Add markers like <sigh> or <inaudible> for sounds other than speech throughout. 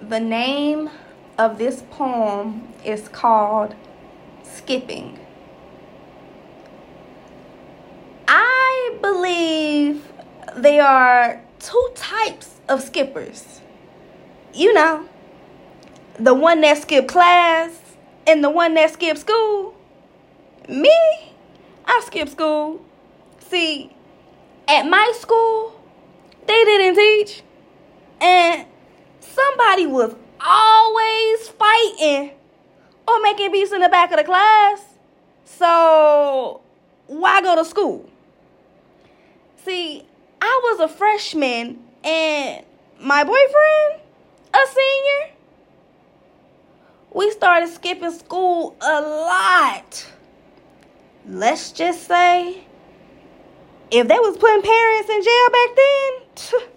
The name of this poem is called Skipping. I believe there are two types of skippers. You know, the one that skip class and the one that skip school. Me, I skip school. See, at my school, they didn't teach. And somebody was always fighting or making beats in the back of the class. So, why go to school? See, I was a freshman and my boyfriend, a senior, we started skipping school a lot. Let's just say, if they was putting parents in jail back then,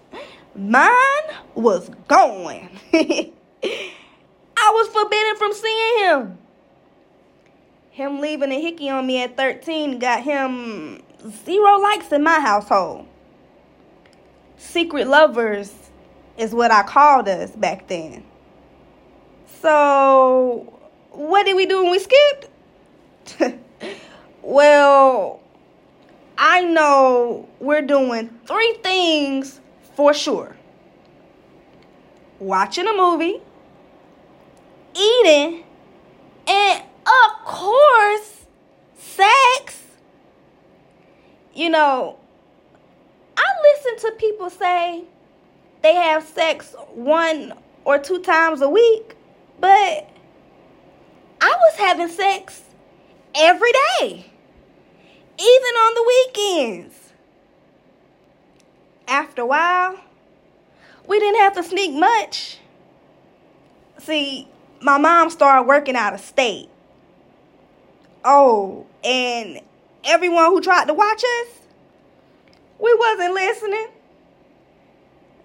mine was going. <laughs> I was forbidden from seeing him. Him leaving a hickey on me at 13 got him zero likes in my household. Secret lovers is what I called us back then. So, what did we do when we skipped? <laughs> well, I know we're doing three things for sure watching a movie, eating, and of course, sex. You know, I listen to people say they have sex one or two times a week, but I was having sex every day, even on the weekends. After a while, we didn't have to sneak much. See, my mom started working out of state. Oh, and everyone who tried to watch us, we wasn't listening.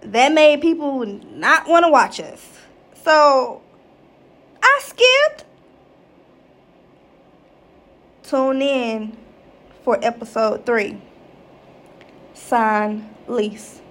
That made people not want to watch us. So I skipped. Tune in for episode three. Sign Lici.